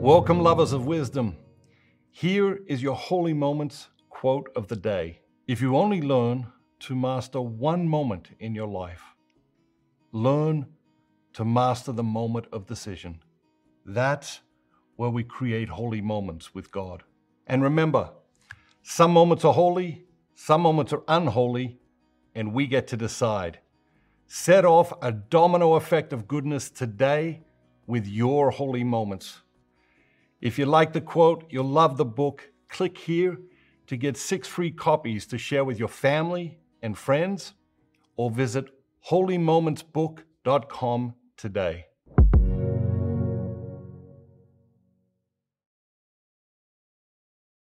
Welcome, lovers of wisdom. Here is your Holy Moments quote of the day. If you only learn to master one moment in your life, learn to master the moment of decision. That's where we create holy moments with God. And remember, some moments are holy, some moments are unholy, and we get to decide. Set off a domino effect of goodness today with your holy moments. If you like the quote, you'll love the book, click here to get six free copies to share with your family and friends, or visit holymomentsbook.com today.